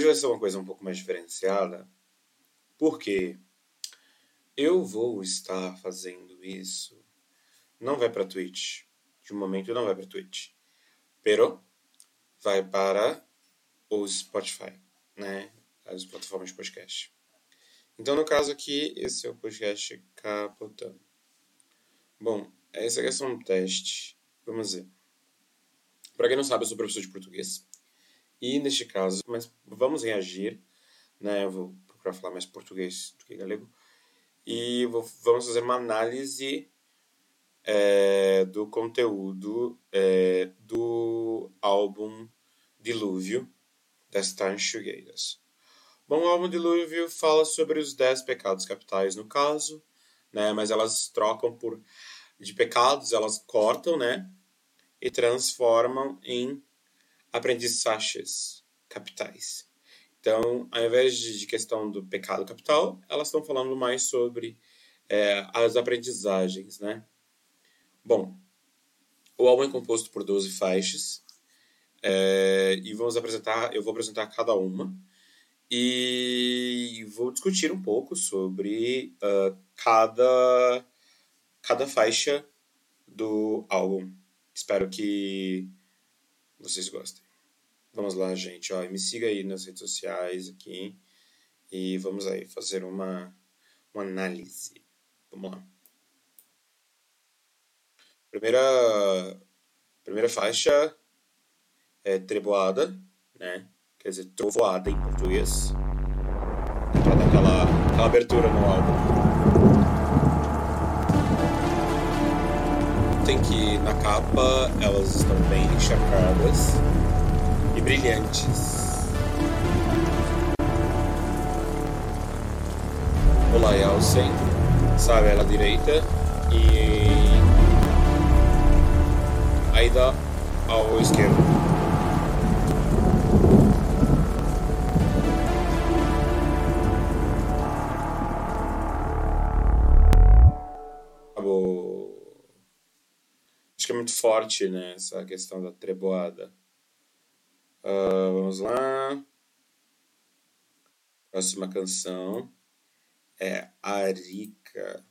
Hoje vai ser uma coisa um pouco mais diferenciada, porque eu vou estar fazendo isso. Não vai para Twitch. De momento não vai para Twitch. Pero vai para o Spotify, né? As plataformas de podcast. Então, no caso aqui, esse é o podcast capotando. Bom, essa é só um teste. Vamos ver. Para quem não sabe, eu sou professor de português. E neste caso, mas vamos reagir, né? Eu vou procurar falar mais português do que galego. E vou, vamos fazer uma análise é, do conteúdo é, do álbum Dilúvio, das Tanchugueiras. Bom, o álbum Dilúvio fala sobre os dez pecados capitais, no caso, né? Mas elas trocam por de pecados, elas cortam, né? E transformam em aprendizagens capitais. Então, ao invés de, questão do pecado capital, elas estão falando mais sobre é, as aprendizagens, né? Bom, o álbum é composto por 12 faixas é, e vamos apresentar, eu vou apresentar cada uma e vou discutir um pouco sobre uh, cada cada faixa do álbum. Espero que vocês gostem. Vamos lá, gente. Ó, me siga aí nas redes sociais aqui e vamos aí fazer uma, uma análise. Vamos lá. Primeira, primeira faixa é Treboada, né? Quer dizer, Trovoada em português. Pra dar aquela, aquela abertura no álbum. Tem que na capa elas estão bem encharcadas e brilhantes. Olá, Elsen, sabe ela direita e dá ao esquerdo. Acho que é muito forte, né, essa questão da treboada. Uh, vamos lá. Próxima canção é Arica.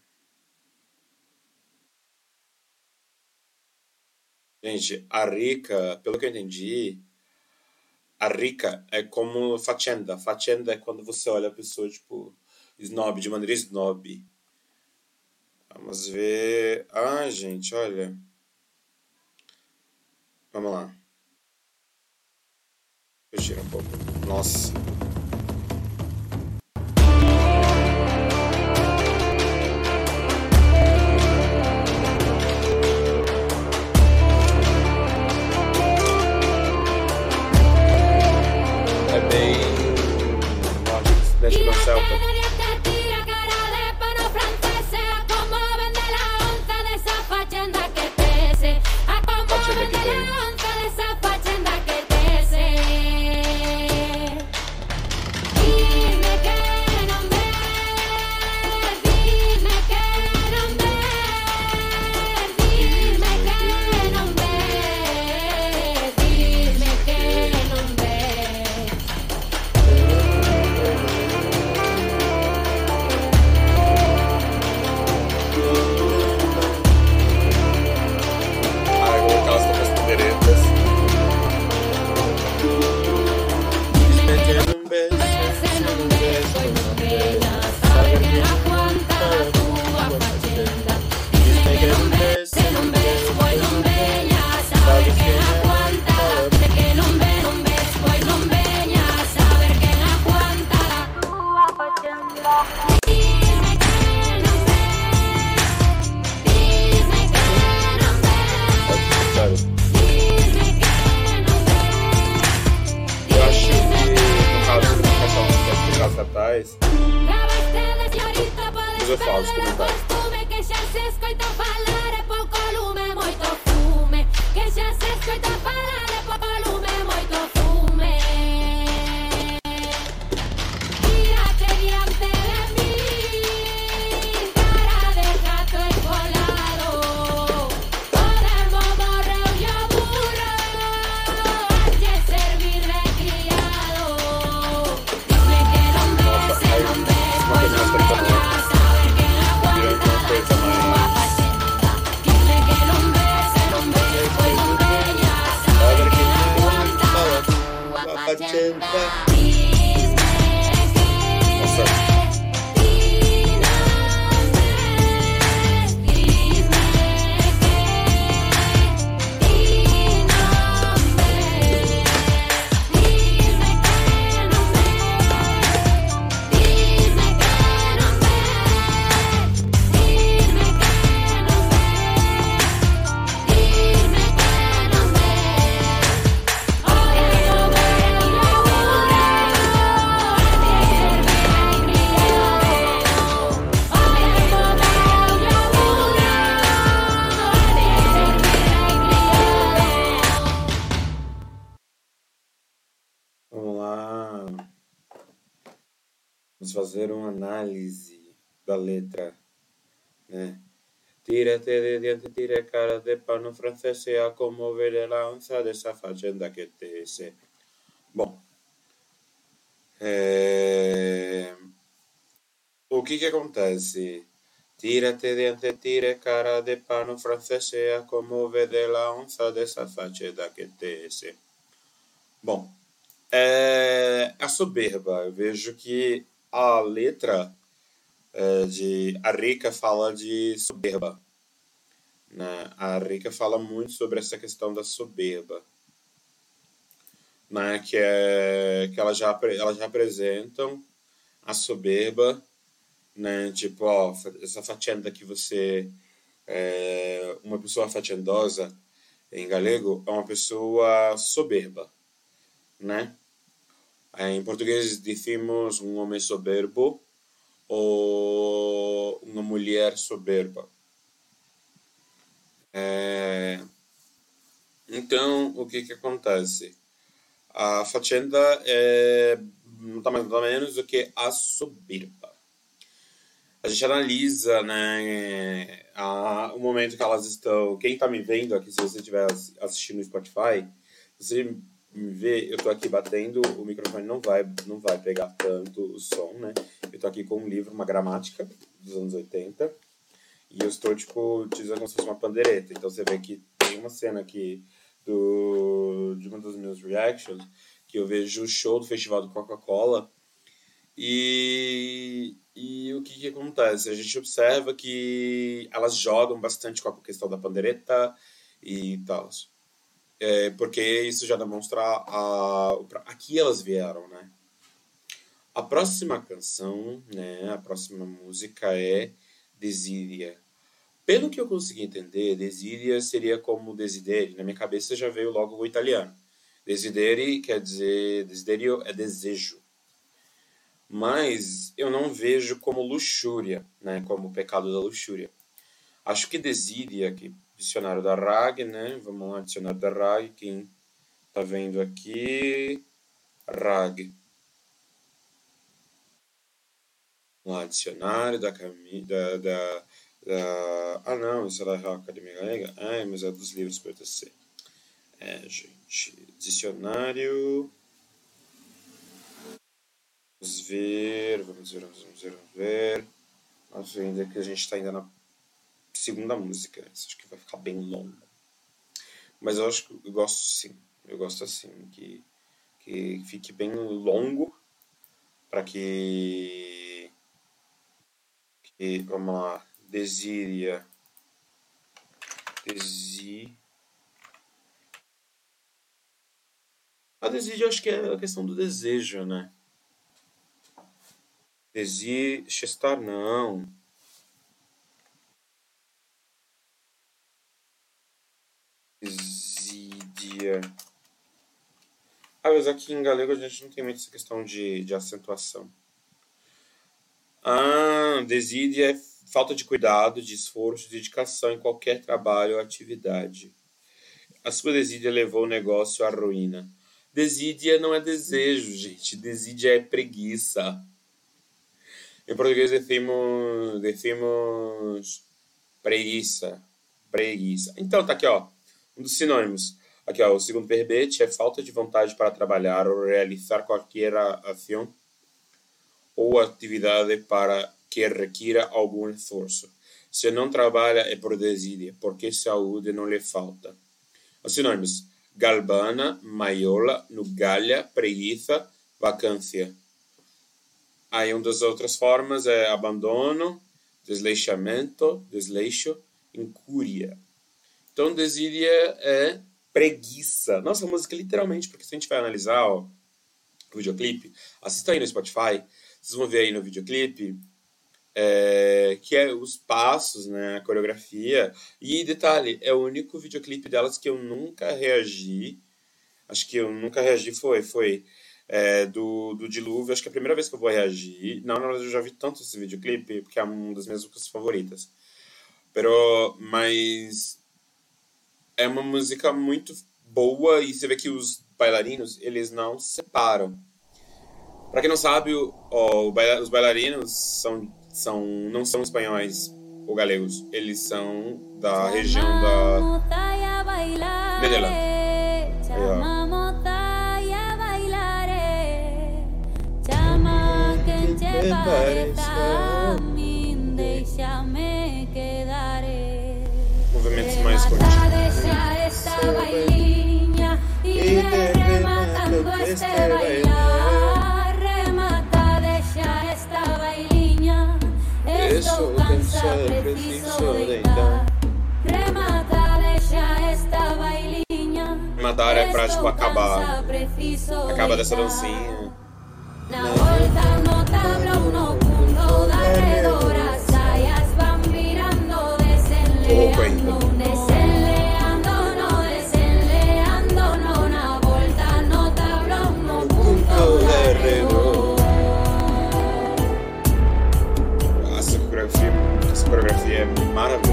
Gente, Arica, pelo que eu entendi, Arica é como Fachenda. Fachenda é quando você olha a pessoa, tipo, snob, de maneira snob. Vamos ver. Ah, gente, olha. Vamos lá. Fugir um pouco. Nossa. É bem. Deixa eu Celta. Vamos da letra, né? Tira-te de diante, tira cara de pano francês e a comover a onça dessa fazenda que te se. Bom, é... o que que acontece? Tira-te diante, tira cara de pano francês e a comover a onça dessa fazenda que te se. Bom, é... a soberba, eu vejo que a letra é, de a Rica fala de soberba. Né? A Rica fala muito sobre essa questão da soberba. Né? Que, é, que elas, já, elas já apresentam a soberba, né? tipo, ó, essa fatienda que você. É, uma pessoa fatiendosa em galego é uma pessoa soberba, né? Em português dizemos um homem soberbo ou uma mulher soberba. É... Então, o que, que acontece? A fazenda é nada mais nada menos do que a soberba. A gente analisa né, a, o momento que elas estão. Quem está me vendo aqui, se você estiver assistindo no Spotify, você me ver, eu tô aqui batendo, o microfone não vai, não vai pegar tanto o som, né? Eu tô aqui com um livro, uma gramática dos anos 80, e eu estou, tipo, utilizando como se fosse uma pandereta. Então você vê que tem uma cena aqui do, de uma das minhas reactions, que eu vejo o show do Festival do Coca-Cola, e, e o que, que acontece? A gente observa que elas jogam bastante com a questão da pandereta e tal é, porque isso já demonstra a, a elas vieram, né? A próxima canção, né, a próxima música é Desídia. Pelo que eu consegui entender, Desídia seria como desideri. Na minha cabeça já veio logo o italiano. Desideri quer dizer, desiderio é desejo. Mas eu não vejo como luxúria, né, como o pecado da luxúria. Acho que Desídia, que dicionário da RAG, né? Vamos lá, dicionário da RAG, quem tá vendo aqui, RAG. Vamos lá, dicionário da, da, da, da ah não, isso é da Academia Galega? Ah, mas é dos livros PTC. É, gente, dicionário... Vamos ver, vamos ver, vamos ver, vamos ver. Vamos ver ainda que a gente está ainda na segunda música. Acho que vai ficar bem longo. Mas eu acho que eu gosto sim. Eu gosto assim, que, que fique bem longo para que, que. Vamos lá. Desiria. Desi. A desejo, acho que é a questão do desejo, né? Desir, estar não. Desídia. Ah, mas aqui em galego a gente não tem muito essa questão de, de acentuação. Ah, desídia é falta de cuidado, de esforço, de dedicação em qualquer trabalho ou atividade. A sua desídia levou o negócio à ruína. Desídia não é desejo, gente. Desídia é preguiça. Em português decimos, decimos preguiça. Preguiça. Então, tá aqui, ó. Um dos sinônimos. Aqui, ó, o segundo verbete é falta de vontade para trabalhar ou realizar qualquer ação ou atividade para que requira algum esforço. Se não trabalha é por desídia, porque saúde não lhe falta. Os sinônimos: Galbana, Maiola, Nugalha, Preguiça, Vacância. Aí uma das outras formas é abandono, desleixamento, desleixo, incúria. Então, desídia é preguiça. Nossa, a música literalmente, porque se a gente vai analisar ó, o videoclipe, assista aí no Spotify, vocês vão ver aí no videoclipe é, que é os passos, né, a coreografia. E detalhe, é o único videoclipe delas que eu nunca reagi. Acho que eu nunca reagi foi, foi é, do, do Dilúvio. Acho que é a primeira vez que eu vou reagir. Não, na verdade, eu já vi tanto esse videoclipe, porque é uma das minhas músicas favoritas. Pero, mas é uma música muito boa e você vê que os bailarinos, eles não se separam. Para quem não sabe, ó, os bailarinos são, são, não são espanhóis ou galegos. Eles são da região da Medellín. Aí, te Remata, deixa esta bailinha. Rematar é pra, tipo, acabar. Acaba dessa dancinha. Na volta uno punto darredoras Sayas van virando desenleando Desenleando, coreografia é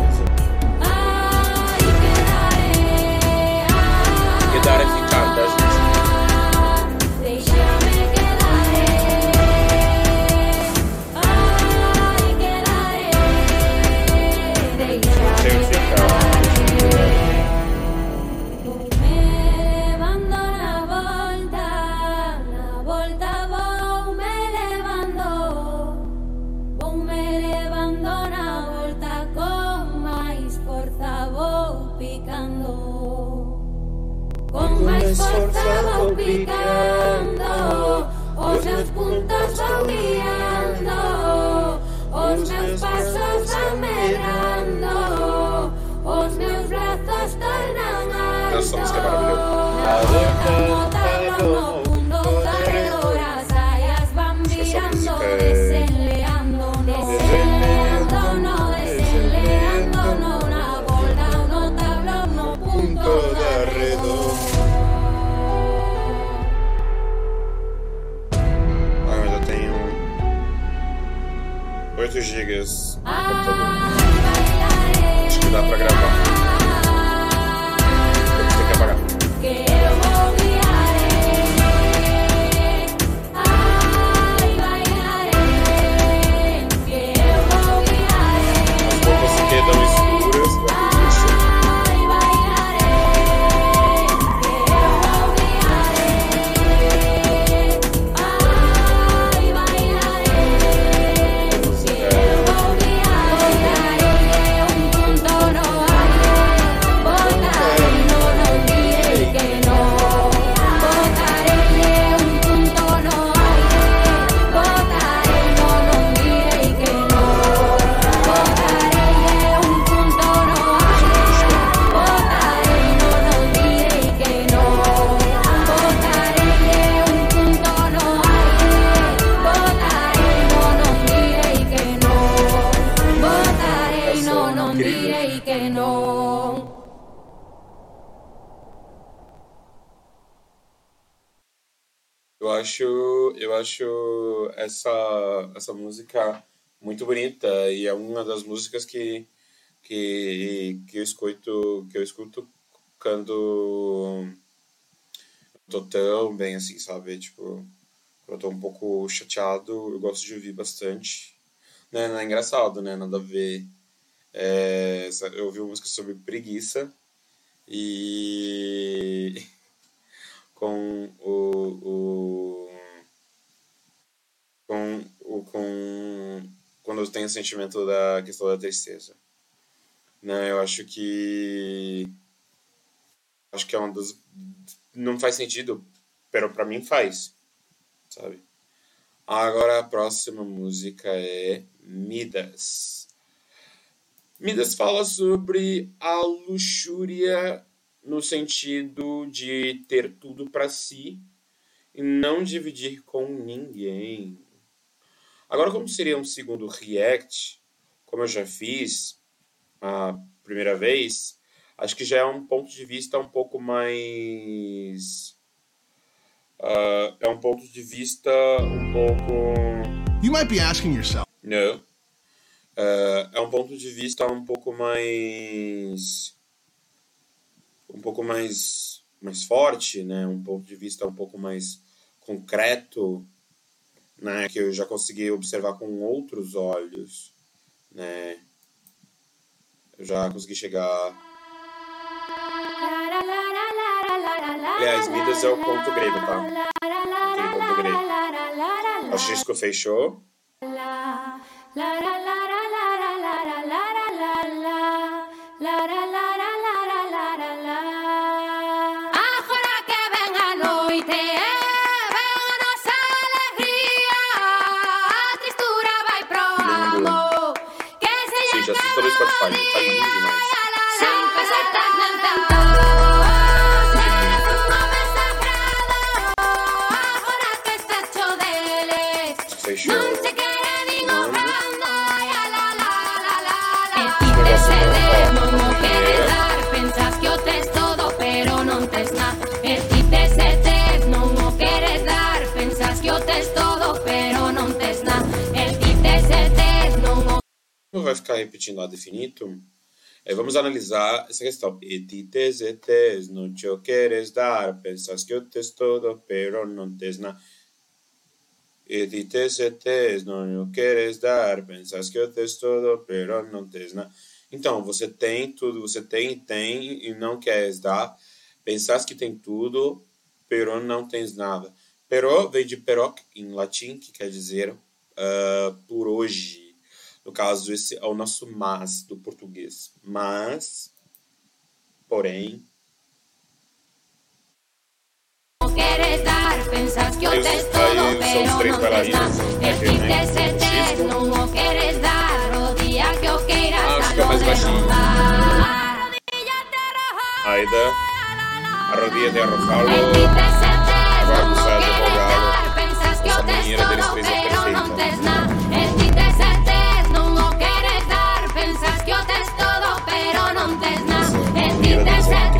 acho, eu acho essa, essa música muito bonita e é uma das músicas que, que, que eu escuto que eu escuto quando tô tão bem assim, sabe? Tipo, quando eu tô um pouco chateado, eu gosto de ouvir bastante. Né? Não é engraçado, né? Nada a ver. É, eu ouvi uma música sobre preguiça e com o, o com o com quando eu tenho o sentimento da questão da tristeza né eu acho que Acho que é uma das. Não faz sentido, pero pra mim faz. Sabe? Agora a próxima música é Midas. Midas fala sobre a luxúria no sentido de ter tudo para si e não dividir com ninguém. Agora, como seria um segundo react, como eu já fiz a primeira vez, acho que já é um ponto de vista um pouco mais. Uh, é um ponto de vista um pouco. You might be asking yourself. Não. Uh, é um ponto de vista um pouco mais. um pouco mais. mais forte, né? Um ponto de vista um pouco mais concreto, né, que eu já consegui observar com outros olhos, né? Eu já consegui chegar. Aliás, Midas é o ponto grego, tá? Aquele ponto grego. O Xisco fechou. Spotify. Tá lindo demais. Fechou. Vai ficar repetindo ad infinitum. É, vamos analisar essa questão. E ti tes e tes, non te o queres dar. Pensas que o tes todo, pero non tes na. E ti tes e tes, non o queres dar. Pensas que o tes todo, pero non tes na. Então, você tem tudo, você tem e tem e não queres dar. Pensas que tem tudo, pero não tens nada. Pero vem de peroc, em latim, que quer dizer uh, por hoje. No caso, esse é o nosso mas do português. Mas, porém, Aí são os três né, Ah, acho que mais de baixinho. Aida, a rodilha de arrojalo. Agora non o começar a queres divulgar dar, pensas que o essa maneira deles três é perfeita. Tes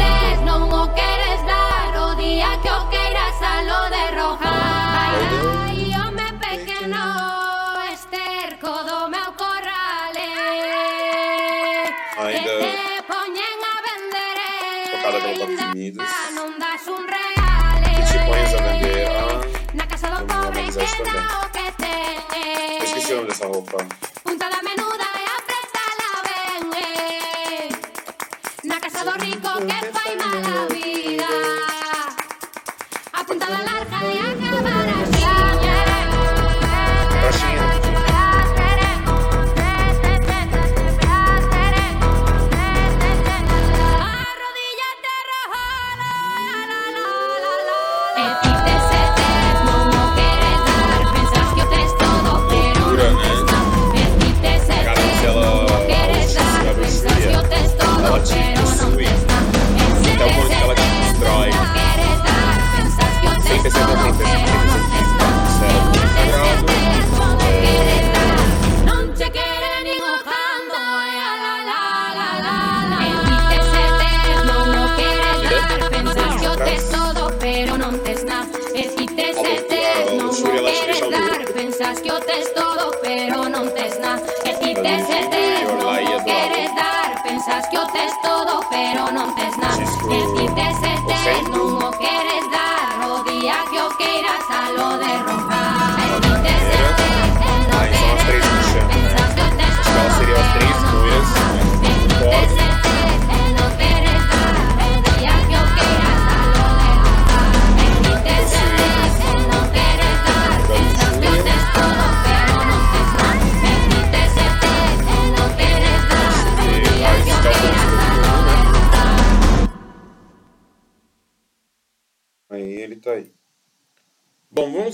que o tes todo, pero non tes na. E ti tes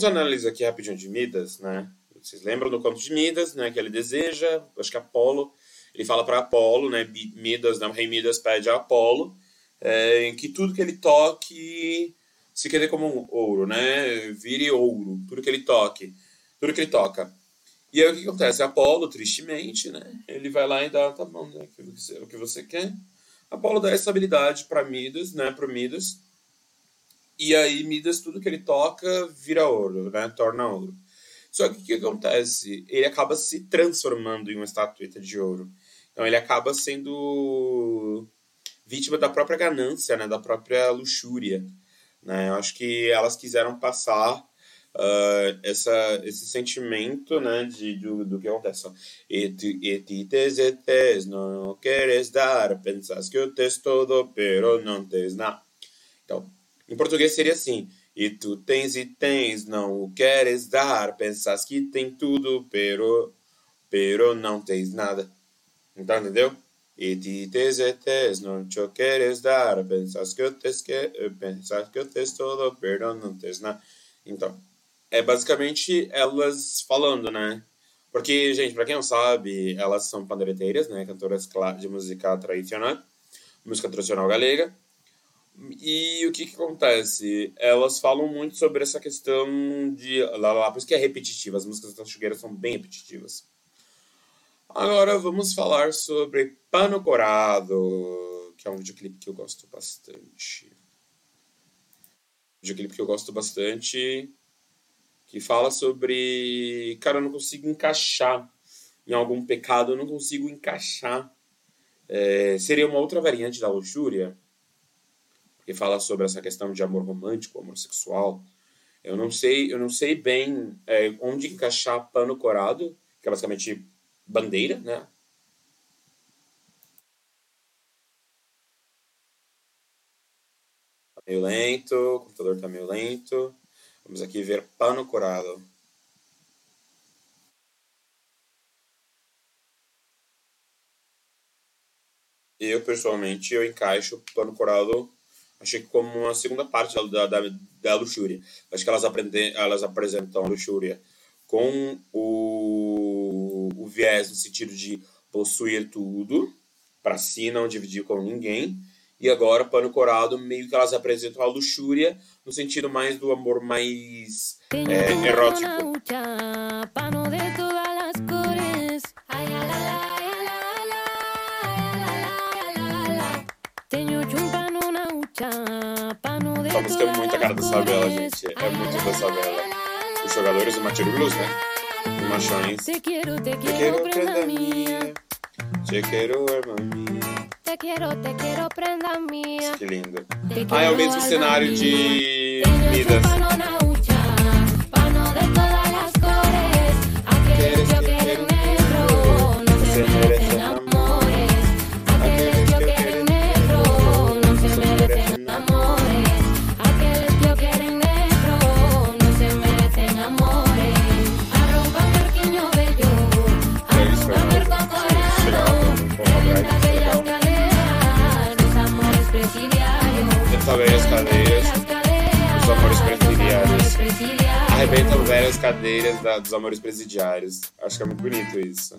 vamos analisar aqui rapidinho de Midas, né? Vocês lembram do conto de Midas, né? Que ele deseja, acho que Apolo, ele fala para Apolo, né? Midas, né? O rei Midas pede a Apolo é, que tudo que ele toque se quede como um ouro, né? Vire ouro, tudo que ele toque, tudo que ele toca. E aí o que acontece? Apolo, tristemente, né? Ele vai lá e dá, tá bom, né? O que você quer. Apolo dá essa habilidade para Midas, né? Para Midas. E aí Midas, tudo que ele toca vira ouro, né? Torna ouro. Só que o que acontece? Ele acaba se transformando em uma estatueta de ouro. Então ele acaba sendo vítima da própria ganância, né? Da própria luxúria. Né? Eu acho que elas quiseram passar uh, essa, esse sentimento né? de, do, do que acontece. E ti tes etes, não queres dar, pensas que eu tens todo, pero não tens nada. Então, em português seria assim. E tu tens e tens, não o queres dar, pensas que tem tudo, pero, pero não tens nada. Então, entendeu? E ti tens e tens, não te queres dar, pensas que eu tens, que, pensas que eu tens todo, pero não tens nada. Então, é basicamente elas falando, né? Porque, gente, para quem não sabe, elas são pandeireteiras, né? Cantoras de música tradicional, música tradicional galega. E o que, que acontece? Elas falam muito sobre essa questão de. Lá, lá, por isso que é repetitiva, as músicas da Tanchugueira são bem repetitivas. Agora vamos falar sobre Pano Corado, que é um videoclipe que eu gosto bastante. Videoclipe que eu gosto bastante, que fala sobre. Cara, eu não consigo encaixar em algum pecado, eu não consigo encaixar. É, seria uma outra variante da luxúria que fala sobre essa questão de amor romântico, amor sexual. Eu não sei, eu não sei bem é, onde encaixar pano corado, que é basicamente bandeira, né? Tá meio lento, o computador tá meio lento. Vamos aqui ver pano corado. Eu, pessoalmente, eu encaixo pano corado achei que como uma segunda parte da, da, da luxúria. Acho que elas, aprendem, elas apresentam a luxúria com o, o viés no sentido de possuir tudo para si, não dividir com ninguém. E agora, Pano Corado, meio que elas apresentam a luxúria no sentido mais do amor mais é, erótico. A música é muito a cara da Sabela, gente. É muito da Sabela. Os jogadores do Matilde Blues, né? Os machões. Te quero, te quero, prenda minha. Te quero, irmã minha. Te quero, te quero, prenda minha. Que lindo. Ah, é o mesmo cenário de Midas. Da, dos amores presidiários. Acho que é muito bonito isso.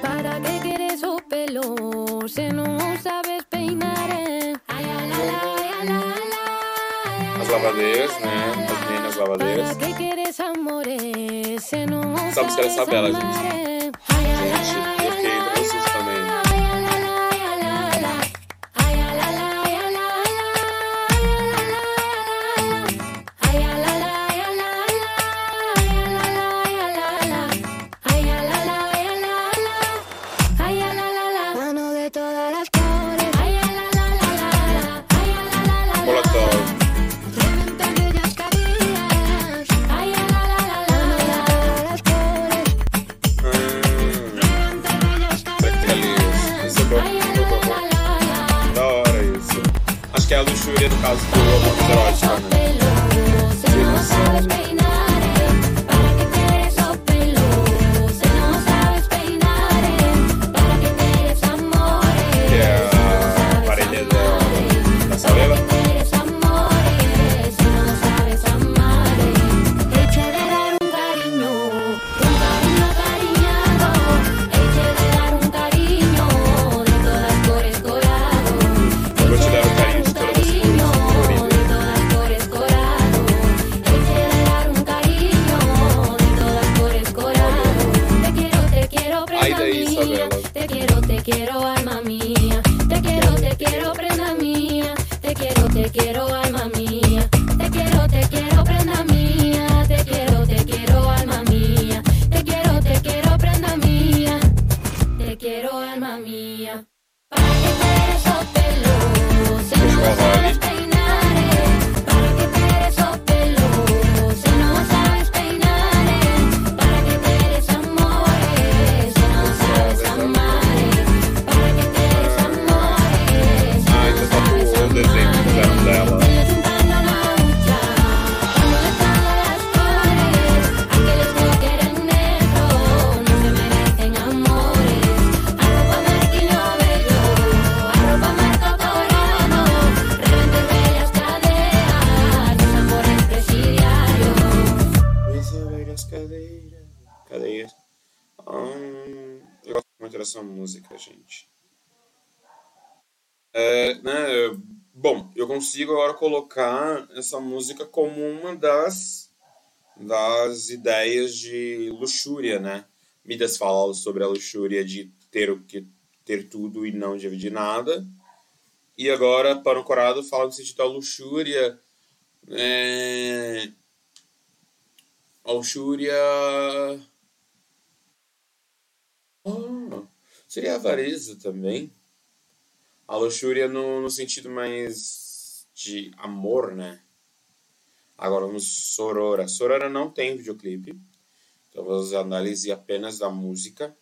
Para que quieres o pelo se não sabes peinar? As lavadeiras, né? As meninas lavadeiras. Essa música é essa bela, gente. Gente, Júlia, no caso do Romano consigo agora colocar essa música como uma das, das ideias de luxúria, né? Midas fala sobre a luxúria de ter o que ter tudo e não dividir nada. E agora para o Corado fala que se sentido da luxúria é... A luxúria. Oh, seria avareza também. A luxúria no, no sentido mais de amor, né? Agora vamos Sorora. Sorora não tem videoclipe. Então vamos análise apenas da música.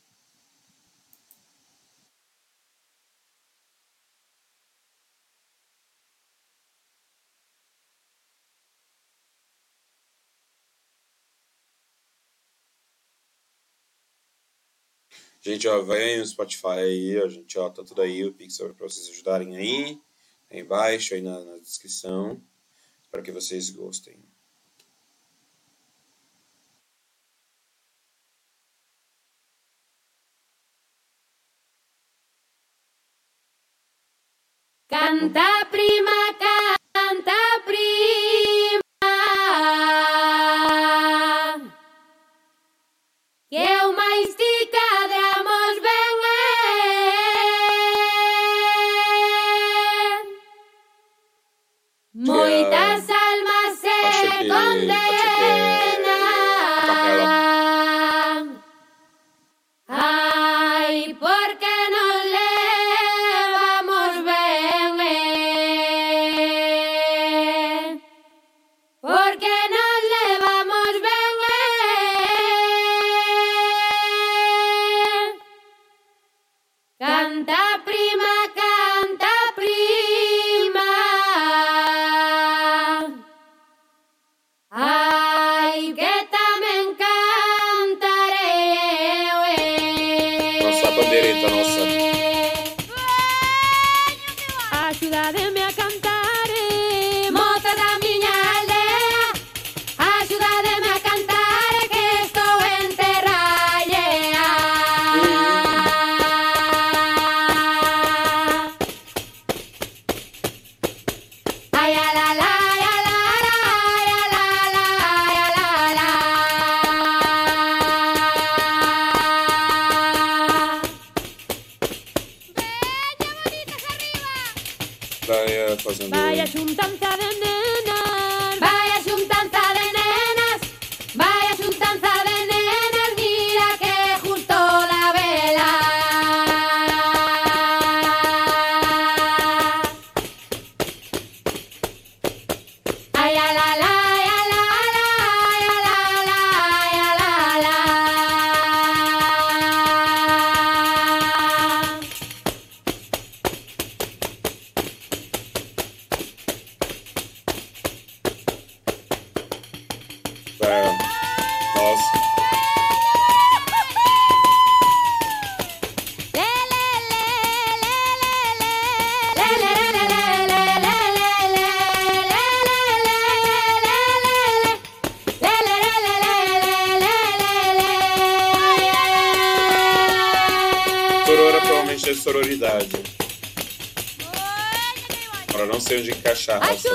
Gente, ó, vem o Spotify aí, ó, gente, ó, tá tudo aí, o Pixel pra vocês ajudarem aí aí embaixo, aí na, na descrição, para que vocês gostem. ser sororidade. Agora não sei onde encaixar. Raça,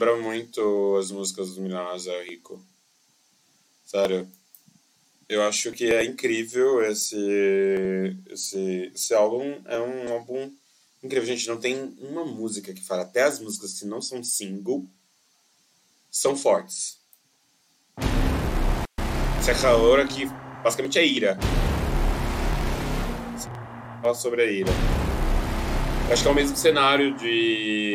lembra muito as músicas do Milionários Zé Rico. Sério. Eu acho que é incrível esse, esse, esse álbum. É um álbum incrível. Gente, não tem uma música que fala. Até as músicas que não são single são fortes. Essa calor que basicamente é ira. Fala sobre a ira. Acho que é o mesmo cenário de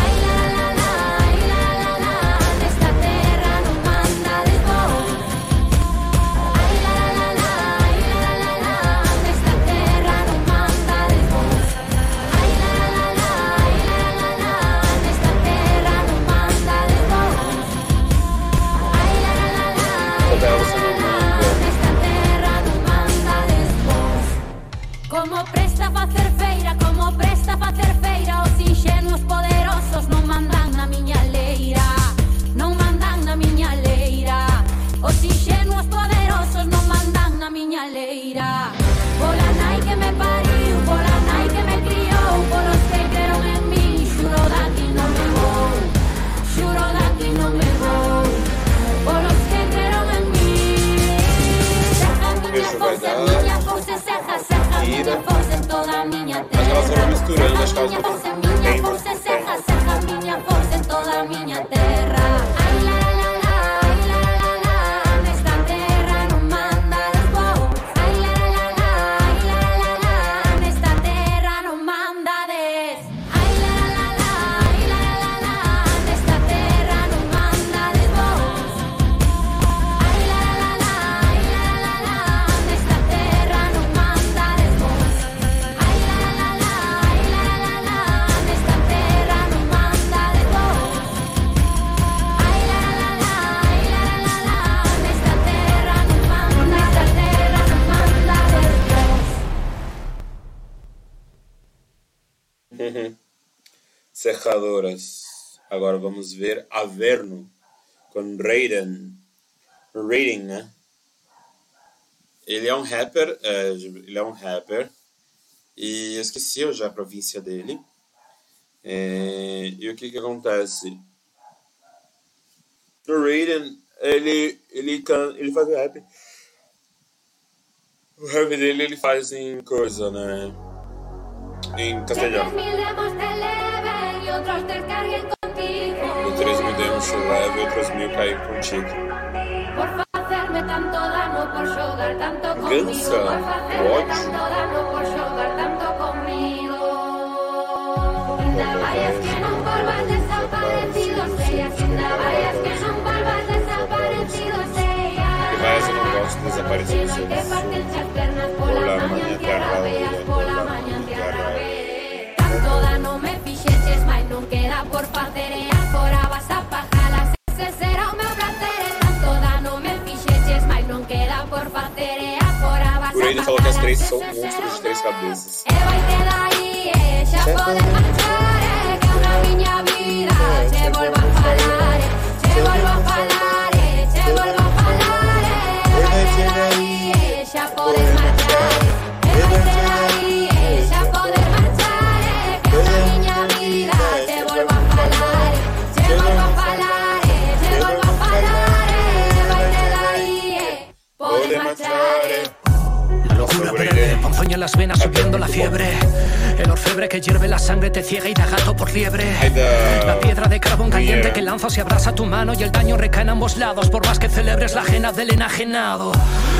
vida. Mas ela será misturando as causas do tempo. Agora vamos ver Averno com Raiden. Raiden, né? Ele é um rapper, é, ele é um rapper e eu esqueci já a província dele. É, e o que que acontece? O Raiden, ele ele can, ele faz rap. O rap dele ele faz em coisa, né? en castellano. Luterismo demos de leve, outros mil caí contigo. Por la mañana, por la mañana. Ele falou que as três são monstros de três cabeças. Certo? Ponzoña en las venas subiendo la fiebre. El orfebre que hierve la sangre te ciega y da gato por liebre. La piedra de carbón caliente que lanza se abrasa tu mano y el daño recae en ambos lados por más que celebres la ajena del enajenado.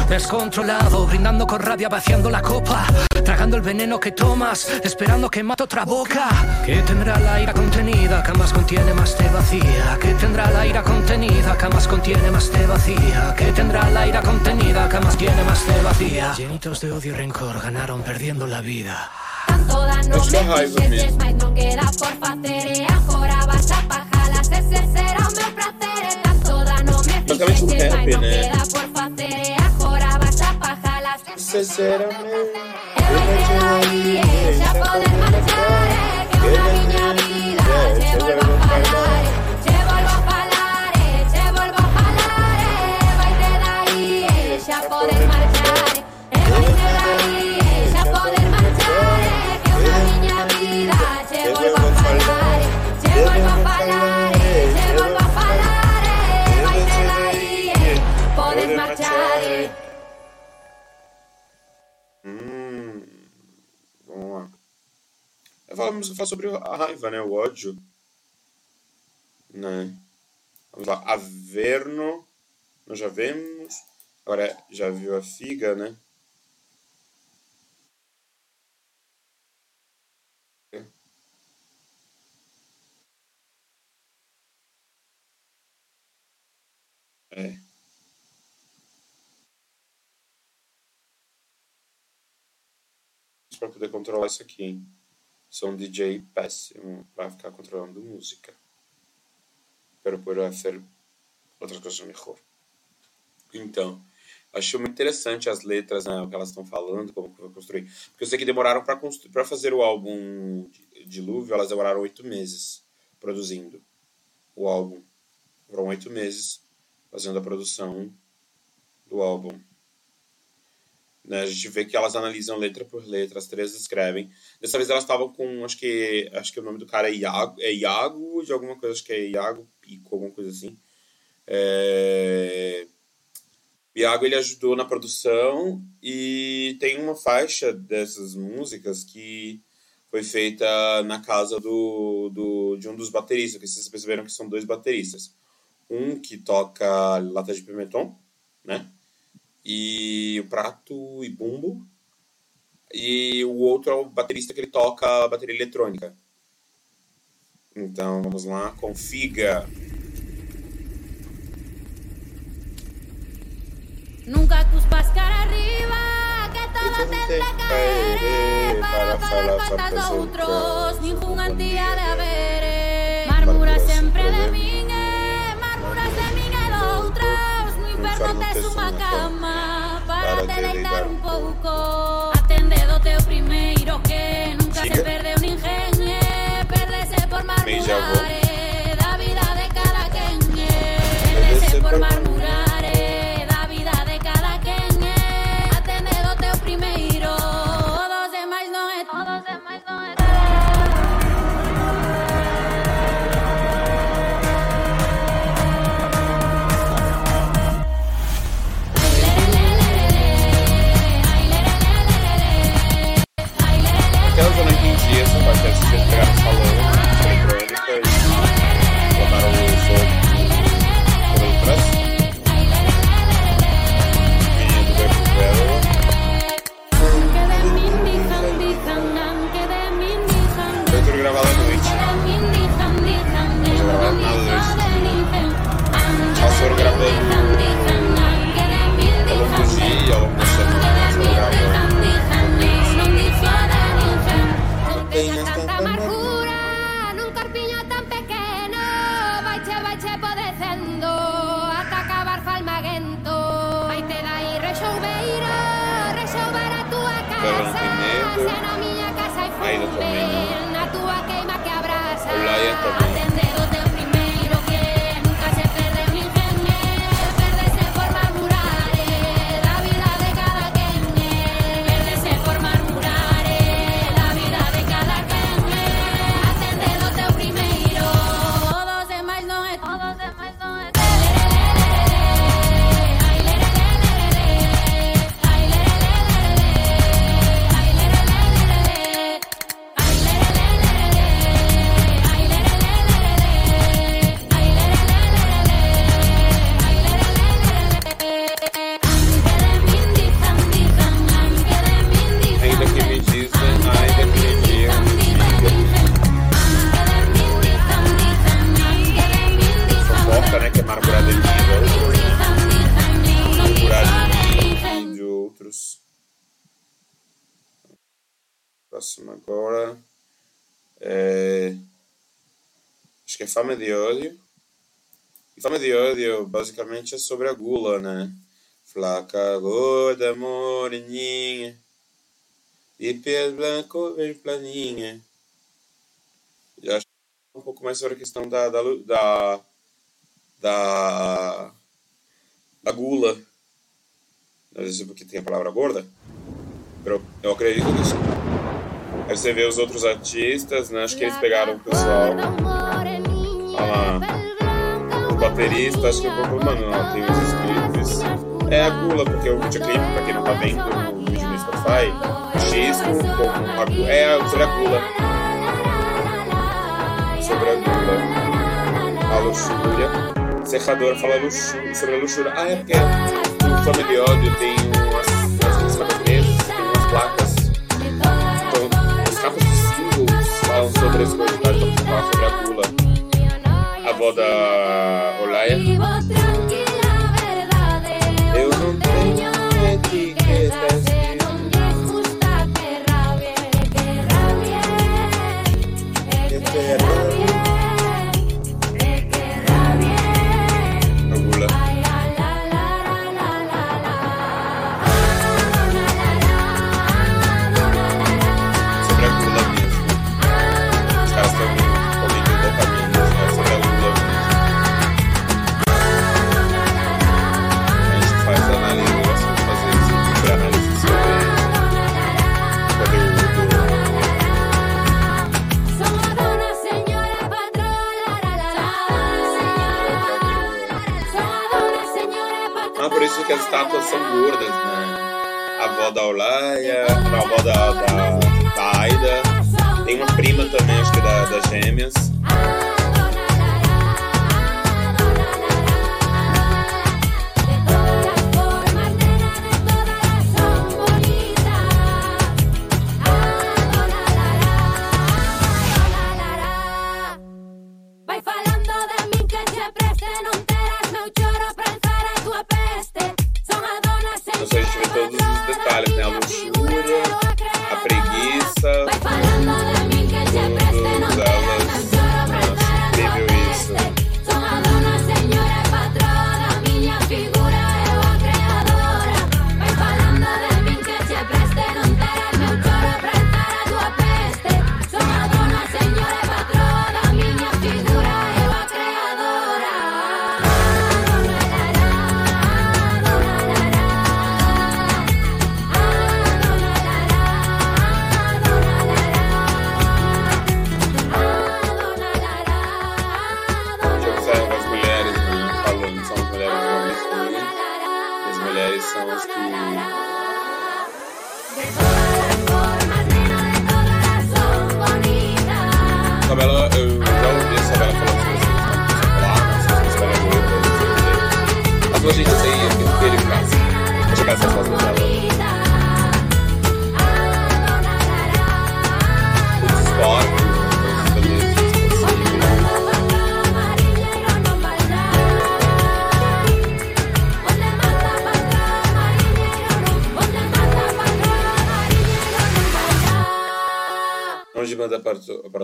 Descontrolado, brindando con rabia, vaciando la copa. Tragando el veneno que tomas, esperando que mate otra boca. Que tendrá la ira contenida, que más contiene más te vacía. Que tendrá la ira contenida, que más contiene más te vacía. Que tendrá la ira contenida, que más tiene más te vacía. Llenitos de odio y rencor, ganaron perdiendo la vida. Tanto dano Acho que é me raiva fixes, mesmo. mas não queda por fazer. E agora basta pajalas, esse será o meu prazer. Tanto dano me Basicamente um fixes, mas rap, não né? queda por fazer. E agora basta pajalas, esse Sinceramente. Eu vou daí, eh, já poder marchar, Falo, a música fala sobre a raiva, né? O ódio. Né? Vamos lá. Averno. Nós já vemos. Agora já viu a figa, né? É. Pra poder controlar isso aqui, hein? Sou um DJ péssimo para ficar controlando música. Pero por hacer outras coisas melhor. Então, achei muito interessante as letras, né, o que elas estão falando, como que vai construir. Porque eu sei que demoraram para para fazer o álbum Dilúvio, elas demoraram oito meses produzindo o álbum. Foram oito meses fazendo a produção do álbum. Né, a gente vê que elas analisam letra por letra, as três escrevem. Dessa vez elas estavam com, acho que, acho que o nome do cara é Iago, é Iago de alguma coisa, acho que é Iago Pico, alguma coisa assim. É... Iago ele ajudou na produção e tem uma faixa dessas músicas que foi feita na casa do, do, de um dos bateristas, que vocês perceberam que são dois bateristas. Um que toca lata de pimentão, né? E o prato e bumbo. E o outro é o baterista que ele toca bateria eletrônica. Então vamos lá, com Figa. Nunca cuspas cara arriba, que todo te a caer caeré Para falar faltas faltas outros, ningún día de de haber haber. Marmura sempre de de doutras No inferno tes unha cama para te deitar un pouco Atende do teu primeiro que nunca se Sigue. perdeu ninguén eh, Perdese por Me já vou. marmurar eh, Da vida de cada quen eh, Perdese por marmurar abrasa Olaia É Fama de Ódio. E de Ódio basicamente é sobre a gula, né? Flaca, gorda, moreninha. E pelo branco, verde planinha. Eu acho é um pouco mais sobre a questão da, da, da, da, da gula. Não sei porque tem a palavra gorda. Eu, eu acredito nisso. Aí você vê os outros artistas, né? Acho que eles pegaram o pessoal. O baterista, acho que um pouco. Mano, não, tem os clipes. É a gula, porque o videoclipe, pra quem não tá vendo no vídeo no Spotify, X com. É sobre a gula. Sobre a gula. A luxúria. Secadora fala luxúria, sobre a luxúria. Ah, é porque no Fama de Ódio tem umas, umas, umas tem umas placas falam sobre as coisas, tá? Então, falar sobre a oda online estátuas são gordas, né? A avó da Olaya, a avó da, da, da Aida. Tem uma prima também, acho que da, das gêmeas.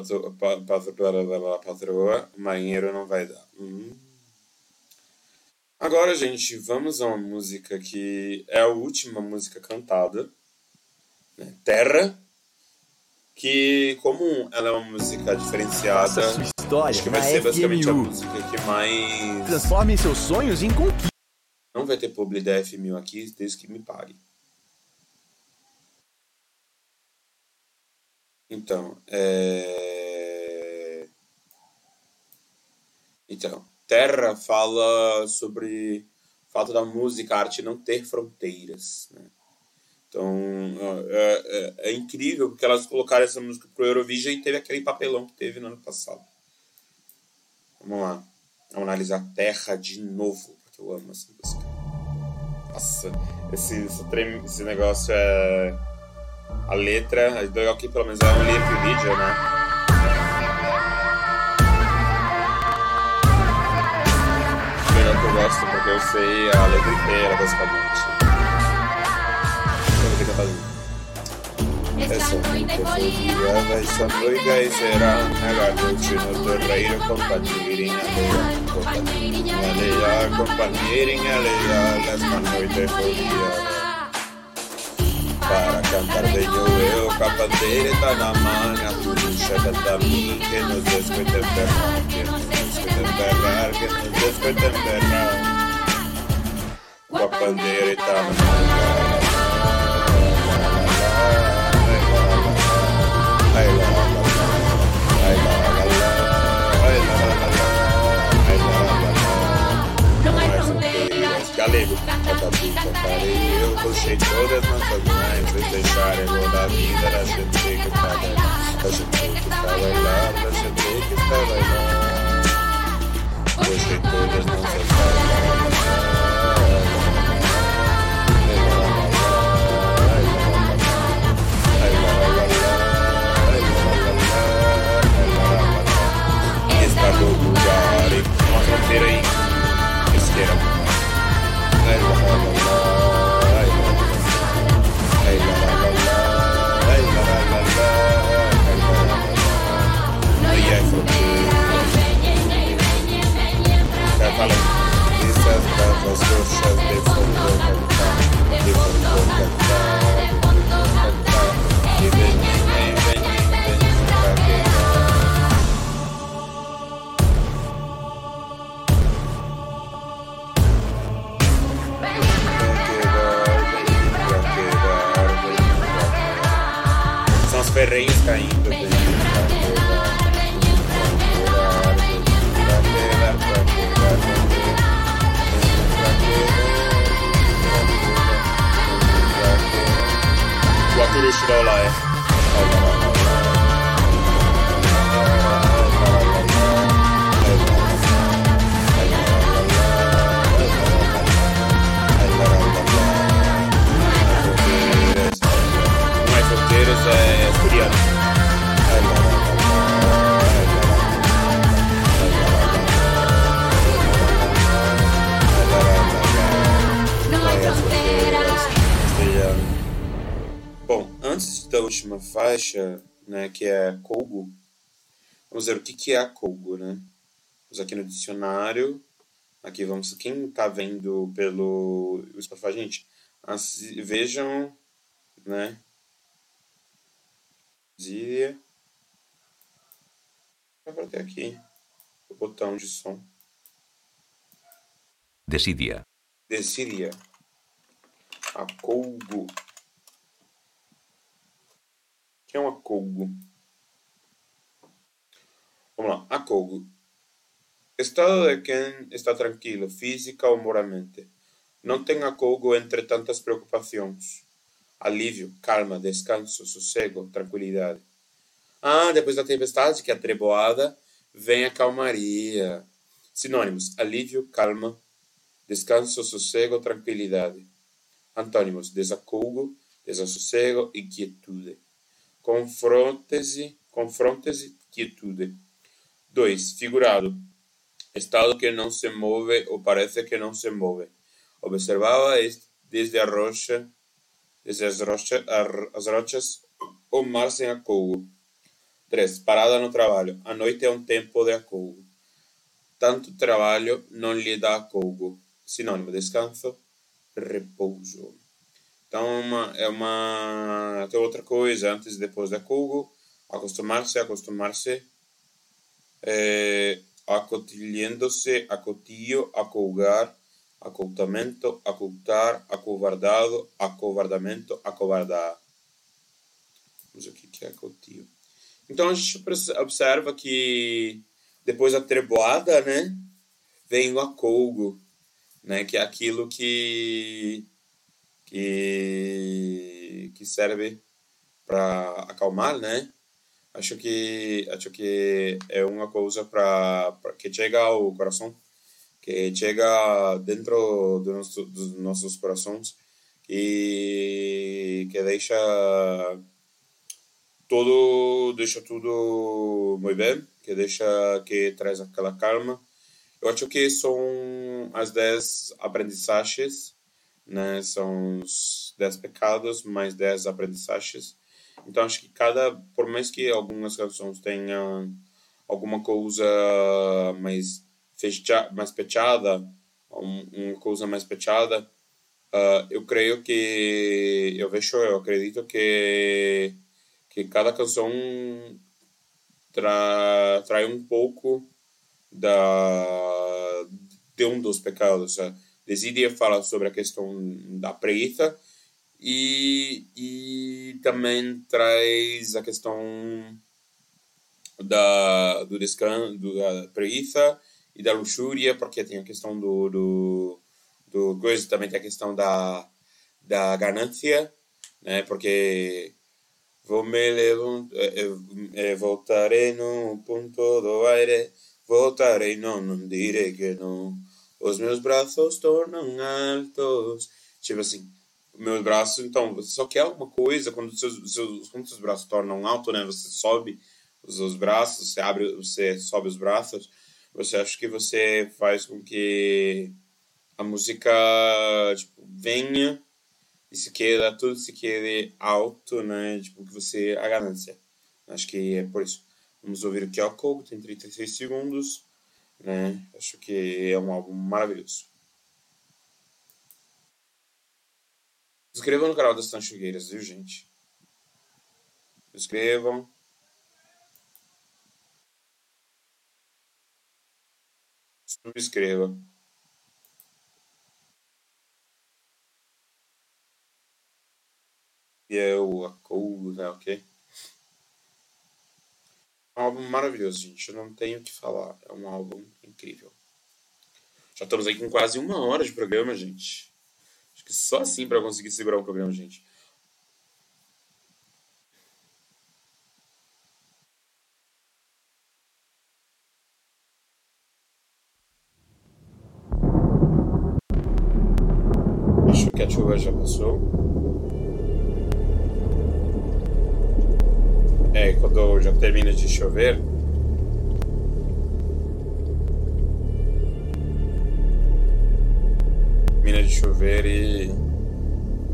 Para para para para a patroa, marinheiro não vai dar. Hum. Agora, gente, vamos a uma música que é a última música cantada, né? Terra, que como ela é uma música diferenciada, história acho que vai ser basicamente a FMU. música que mais Transforme seus sonhos em conquista. não vai ter publi da F1000 aqui, desde que me pague. Então, é... Então, Terra fala sobre o fato da música, a arte não ter fronteiras, né? Então, é, é- é incrível porque elas colocaram essa música pro Eurovision e teve aquele papelão que teve no ano passado. Vamos lá. Vamos analisar Terra de novo, porque eu amo essa música. Nossa, esse, esse, esse negócio é. A letra, é legal que pelo menos é um lyric video, né? Melhor que eu gosto, porque eu sei a letra inteira, basicamente. Eu vou ter que junto. Essa noite folia vai essa noite será Nella noite no torreiro companheirinha leal Companheirinha leal, companheirinha leal Esta noite folia para cantar venho eu com a bandeira tá na manga chega da mim que nos descuida enterrar Que nos descuida enterrar, que nos descuida enterrar Com a bandeira tá na manga pica, cara, e eu puxei todas nossas mães, fez deixar eu da vida, a gente que estar lá, a gente que estar lá, a gente que estar lá. Puxei todas nossas Está que, é a Kogo, né? Vamos aqui no dicionário. Aqui vamos. Quem tá vendo pelo Spotify, gente, assi- vejam, né? Zília. Dá pra ter aqui o botão de som. Desidia. Desília. A Kogo. O que é uma Kogo? Vamos lá. A Kogo. Estado de quem está tranquilo, física ou moralmente. Não tem acolgo entre tantas preocupações. Alívio, calma, descanso, sossego, tranquilidade. Ah, depois da tempestade, que é a treboada, vem a calmaria. Sinônimos: alívio, calma, descanso, sossego, tranquilidade. Antônimos: desacolgo, desassossego e quietude. Confronte-se, confronte-se, quietude. 2. Figurado: estado que não se move ou parece que não se move. Observava desde a rocha, desde as, rocha, as rochas o mar sem acolgo. 3. Parada no trabalho. A noite é um tempo de acolgo. Tanto trabalho não lhe dá acolgo. Sinônimo: descanso, repouso. Então, uma, é uma. Outra coisa antes e depois de acolgo. Acostumar-se, acostumar-se. É, acotilhando-se, acotilho, acolgar, acoltamento, acoltar, acovardado, acovardamento, acovardar. Vamos ver o que é acotilho. Então a gente observa que depois da treboada, né, vem o acolgo, né, que é aquilo que que que serve para acalmar, né? Acho que acho que é uma coisa para que chega ao coração, que chega dentro do nosso, dos nossos corações e que deixa tudo deixa tudo muito bem, que deixa que traz aquela calma. Eu acho que são as 10 aprendizagens, né? São os 10 pecados mais 10 aprendizagens Então acho que cada, por mais que algumas canções tenham alguma coisa mais fecha, mais fechada, uma coisa mais fechada, uh, eu creio que eu vejo, eu acredito que que cada canção tra, traz um pouco da de um dos pecados. Desídia fala sobre a questão da preguiça e, e também traz a questão da, do descanso, da preguiça e da luxúria, porque tem a questão do, do, do coisa, também tem a questão da, da ganância, né? Porque vou me levantar, eh, voltarei no ponto do aire, voltarei, não, não direi que não. Os meus braços tornam altos. Tipo assim, meus braços, então, você só quer alguma coisa, quando seus, seus, quando seus braços tornam alto, né? Você sobe os braços, você abre, você sobe os braços, você acha que você faz com que a música tipo, venha e se queira, tudo se queira alto, né? Tipo, que você, a ganância. Acho que é por isso. Vamos ouvir o Kyoko, tem 36 segundos, né? Acho que é um álbum maravilhoso. Inscrevam no canal das Tanchugueiras, viu, gente? Inscrevam. Subscreva. E é o Acou, né, ok? É um álbum maravilhoso, gente. Eu não tenho o que falar. É um álbum incrível. Já estamos aí com quase uma hora de programa, gente que só assim para conseguir segurar o programa, gente. Acho que a chuva já passou. É, quando já termina de chover, chover e,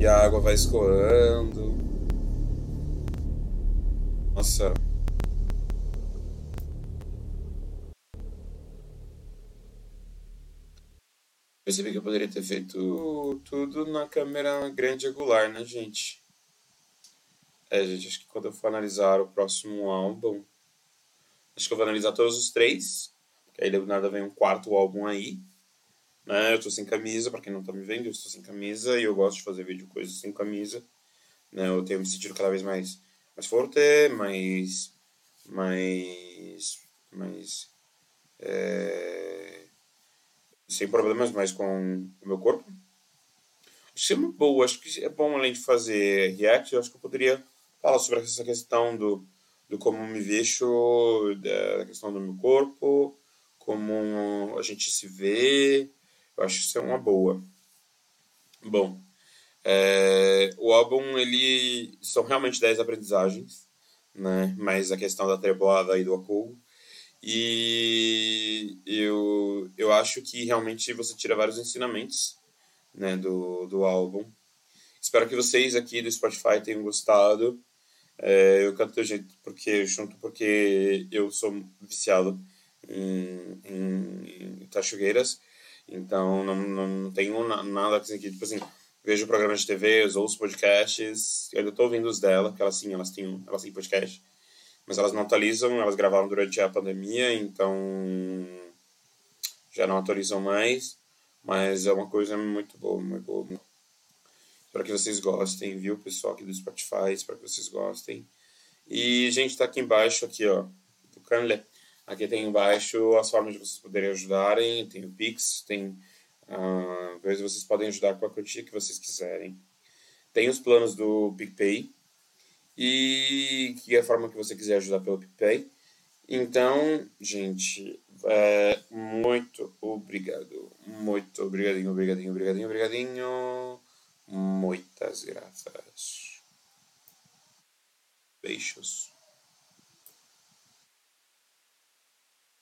e a água vai escoando. Nossa. Percebi que eu poderia ter feito tudo na câmera grande angular, né, gente? É, gente, acho que quando eu for analisar o próximo álbum, acho que eu vou analisar todos os três, que aí do nada vem um quarto álbum aí. Né? Eu tô sem camisa, para quem não tá me vendo, eu estou sem camisa e eu gosto de fazer vídeo coisas sem camisa. Né? Eu tenho me sentido cada vez mais, mais forte, mais. mais. mais. É, sem problemas mais com o meu corpo. Que é uma boa, acho que é bom além de fazer react, eu acho que eu poderia falar sobre essa questão do, do como me vejo, da questão do meu corpo, como a gente se vê, eu acho isso é uma boa. Bom, é, o álbum, ele são realmente 10 aprendizagens, né? Mas a questão da treboada e do acúmulo. E eu, eu acho que realmente você tira vários ensinamentos né, do, do álbum. Espero que vocês aqui do Spotify tenham gostado. É, eu canto jeito porque junto porque eu sou viciado em, em, em tachugueiras. Então, não, não tenho nada assim que, tipo assim, vejo programas de TV, ouço podcasts, eu estou ouvindo os dela, que elas sim, elas têm, elas têm podcast, mas elas não atualizam, elas gravaram durante a pandemia, então já não atualizam mais, mas é uma coisa muito boa, muito boa. Espero que vocês gostem, viu, pessoal aqui do Spotify, espero que vocês gostem. E, gente, tá aqui embaixo, aqui, ó, do Canle Aqui tem embaixo as formas de vocês poderem ajudarem, tem o Pix, tem uh, vocês podem ajudar com a quantia que vocês quiserem. Tem os planos do PicPay e que é a forma que você quiser ajudar pelo PicPay. Então, gente, é, muito obrigado. Muito obrigadinho, obrigadinho, obrigadinho, obrigadinho. Muitas graças. Beijos.